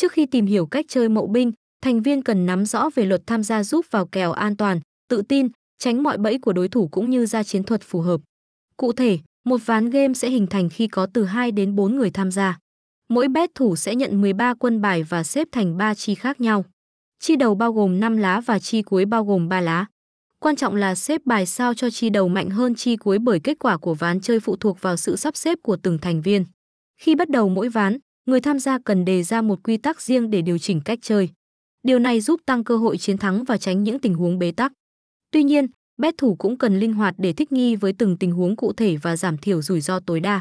Trước khi tìm hiểu cách chơi mậu binh, thành viên cần nắm rõ về luật tham gia giúp vào kèo an toàn, tự tin, tránh mọi bẫy của đối thủ cũng như ra chiến thuật phù hợp. Cụ thể, một ván game sẽ hình thành khi có từ 2 đến 4 người tham gia. Mỗi bet thủ sẽ nhận 13 quân bài và xếp thành 3 chi khác nhau. Chi đầu bao gồm 5 lá và chi cuối bao gồm 3 lá. Quan trọng là xếp bài sao cho chi đầu mạnh hơn chi cuối bởi kết quả của ván chơi phụ thuộc vào sự sắp xếp của từng thành viên. Khi bắt đầu mỗi ván, người tham gia cần đề ra một quy tắc riêng để điều chỉnh cách chơi. Điều này giúp tăng cơ hội chiến thắng và tránh những tình huống bế tắc. Tuy nhiên, bet thủ cũng cần linh hoạt để thích nghi với từng tình huống cụ thể và giảm thiểu rủi ro tối đa.